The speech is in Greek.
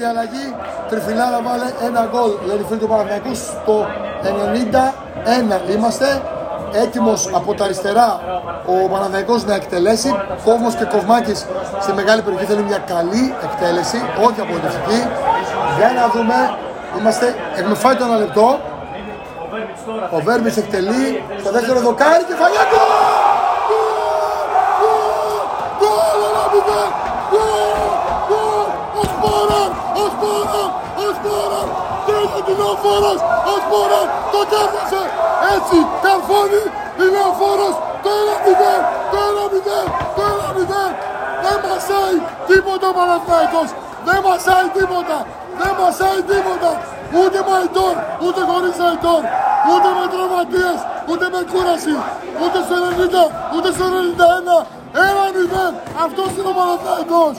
Η αλλαγή, Τριφυλάρα βάλε ένα γκολ, δηλαδή φίλοι του Παναθηναϊκού, στο 91 είμαστε. Έτοιμος από τα αριστερά ο Παναθηναϊκός να εκτελέσει. Κόβμος και Κοβμάκης στη μεγάλη περιοχή θέλουν μια καλή εκτέλεση, όχι απογοητευτική. Για να δούμε, είμαστε, έχουμε φάει το ένα λεπτό. Ο Βέρμπης εκτελεί στο δεύτερο δοκάρι, κεφαλιά γκολ! Γκολ! Γκολ! Ένα μηδέν! Γκολ! Γκολ! Ο Σπόραν! Ο Σπόραν! Ο Σπόραν! Τρέχει την Λεωφόρος! Ο Σπόραν! Το κέρδισε! Έτσι! Καρφώνει η Λεωφόρος! Το ένα μηδέν! Το ένα μηδέν! Το ένα μηδέν! Δεν μασάει τίποτα ο Παναθηναϊκός! Δεν μασάει τίποτα! Δεν μασάει τίποτα! Ούτε με Αϊτόρ, ούτε χωρίς Αϊτόρ, ούτε με τραυματίες, ούτε με κούραση, ούτε στο 90, ούτε στο 91. Ένα μηδέν, αυτός είναι ο Παναθηναϊκός.